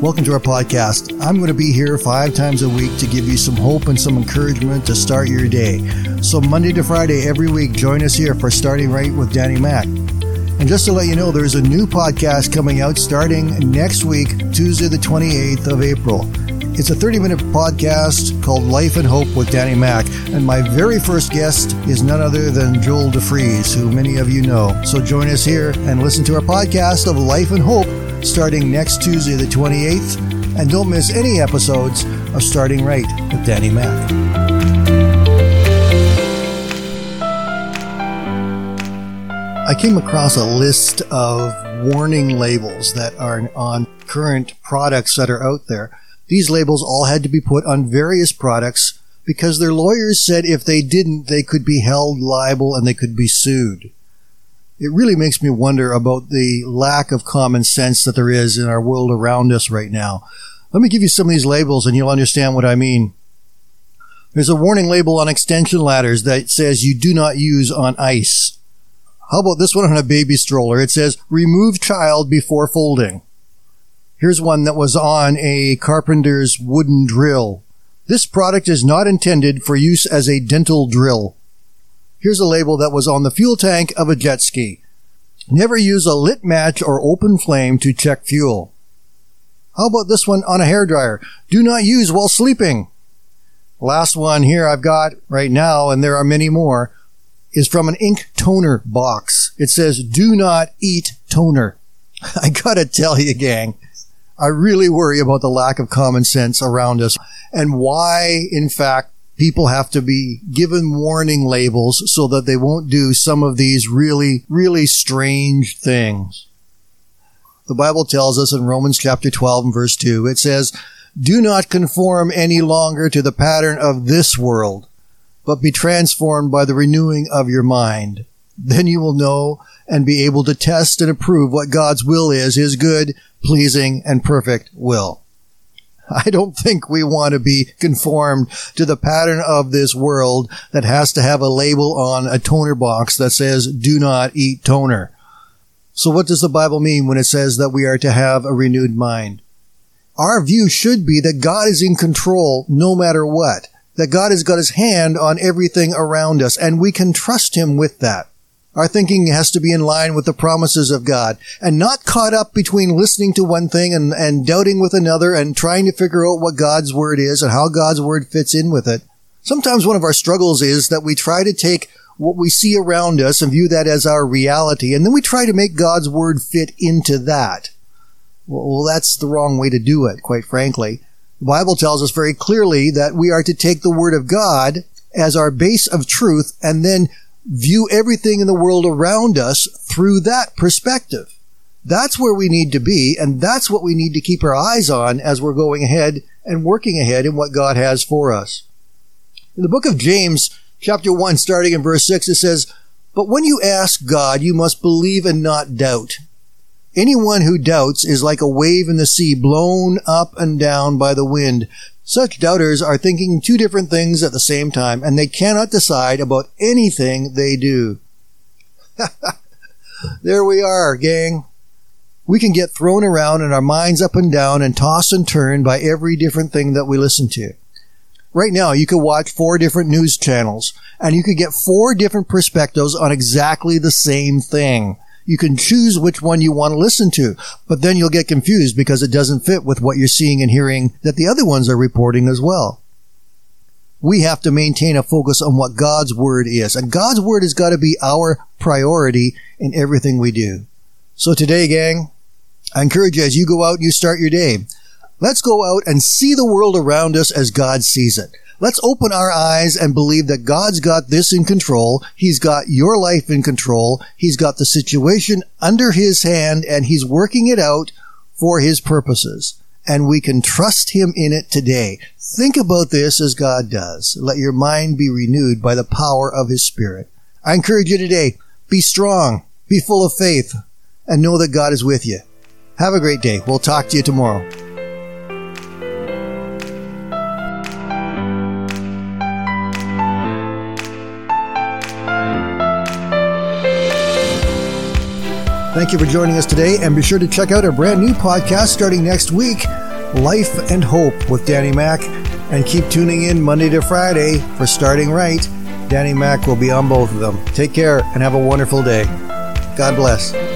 Welcome to our podcast. I'm going to be here five times a week to give you some hope and some encouragement to start your day. So, Monday to Friday, every week, join us here for Starting Right with Danny Mack. And just to let you know, there's a new podcast coming out starting next week, Tuesday, the 28th of April. It's a 30 minute podcast called Life and Hope with Danny Mack. And my very first guest is none other than Joel DeFries, who many of you know. So join us here and listen to our podcast of Life and Hope starting next Tuesday, the 28th. And don't miss any episodes of Starting Right with Danny Mack. I came across a list of warning labels that are on current products that are out there. These labels all had to be put on various products because their lawyers said if they didn't, they could be held liable and they could be sued. It really makes me wonder about the lack of common sense that there is in our world around us right now. Let me give you some of these labels and you'll understand what I mean. There's a warning label on extension ladders that says you do not use on ice. How about this one on a baby stroller? It says remove child before folding. Here's one that was on a carpenter's wooden drill. This product is not intended for use as a dental drill. Here's a label that was on the fuel tank of a jet ski. Never use a lit match or open flame to check fuel. How about this one on a hair dryer? Do not use while sleeping. Last one here I've got right now, and there are many more, is from an ink toner box. It says, do not eat toner. I gotta tell you, gang, I really worry about the lack of common sense around us and why, in fact, people have to be given warning labels so that they won't do some of these really, really strange things. The Bible tells us in Romans chapter 12 and verse 2, it says, Do not conform any longer to the pattern of this world, but be transformed by the renewing of your mind. Then you will know and be able to test and approve what God's will is, his good, pleasing, and perfect will. I don't think we want to be conformed to the pattern of this world that has to have a label on a toner box that says, do not eat toner. So what does the Bible mean when it says that we are to have a renewed mind? Our view should be that God is in control no matter what, that God has got his hand on everything around us, and we can trust him with that. Our thinking has to be in line with the promises of God and not caught up between listening to one thing and, and doubting with another and trying to figure out what God's word is and how God's word fits in with it. Sometimes one of our struggles is that we try to take what we see around us and view that as our reality, and then we try to make God's word fit into that. Well, that's the wrong way to do it, quite frankly. The Bible tells us very clearly that we are to take the word of God as our base of truth and then view everything in the world around us through that perspective. That's where we need to be, and that's what we need to keep our eyes on as we're going ahead and working ahead in what God has for us. In the book of James, chapter 1, starting in verse 6, it says, But when you ask God, you must believe and not doubt. Anyone who doubts is like a wave in the sea blown up and down by the wind. Such doubters are thinking two different things at the same time, and they cannot decide about anything they do. there we are, gang. We can get thrown around in our minds up and down and tossed and turned by every different thing that we listen to. Right now, you could watch four different news channels, and you could get four different perspectives on exactly the same thing you can choose which one you want to listen to, but then you'll get confused because it doesn't fit with what you're seeing and hearing that the other ones are reporting as well. We have to maintain a focus on what God's Word is, and God's Word has got to be our priority in everything we do. So today, gang, I encourage you as you go out and you start your day, let's go out and see the world around us as God sees it. Let's open our eyes and believe that God's got this in control. He's got your life in control. He's got the situation under his hand and he's working it out for his purposes. And we can trust him in it today. Think about this as God does. Let your mind be renewed by the power of his spirit. I encourage you today, be strong, be full of faith, and know that God is with you. Have a great day. We'll talk to you tomorrow. Thank you for joining us today, and be sure to check out our brand new podcast starting next week Life and Hope with Danny Mac. And keep tuning in Monday to Friday for Starting Right. Danny Mac will be on both of them. Take care and have a wonderful day. God bless.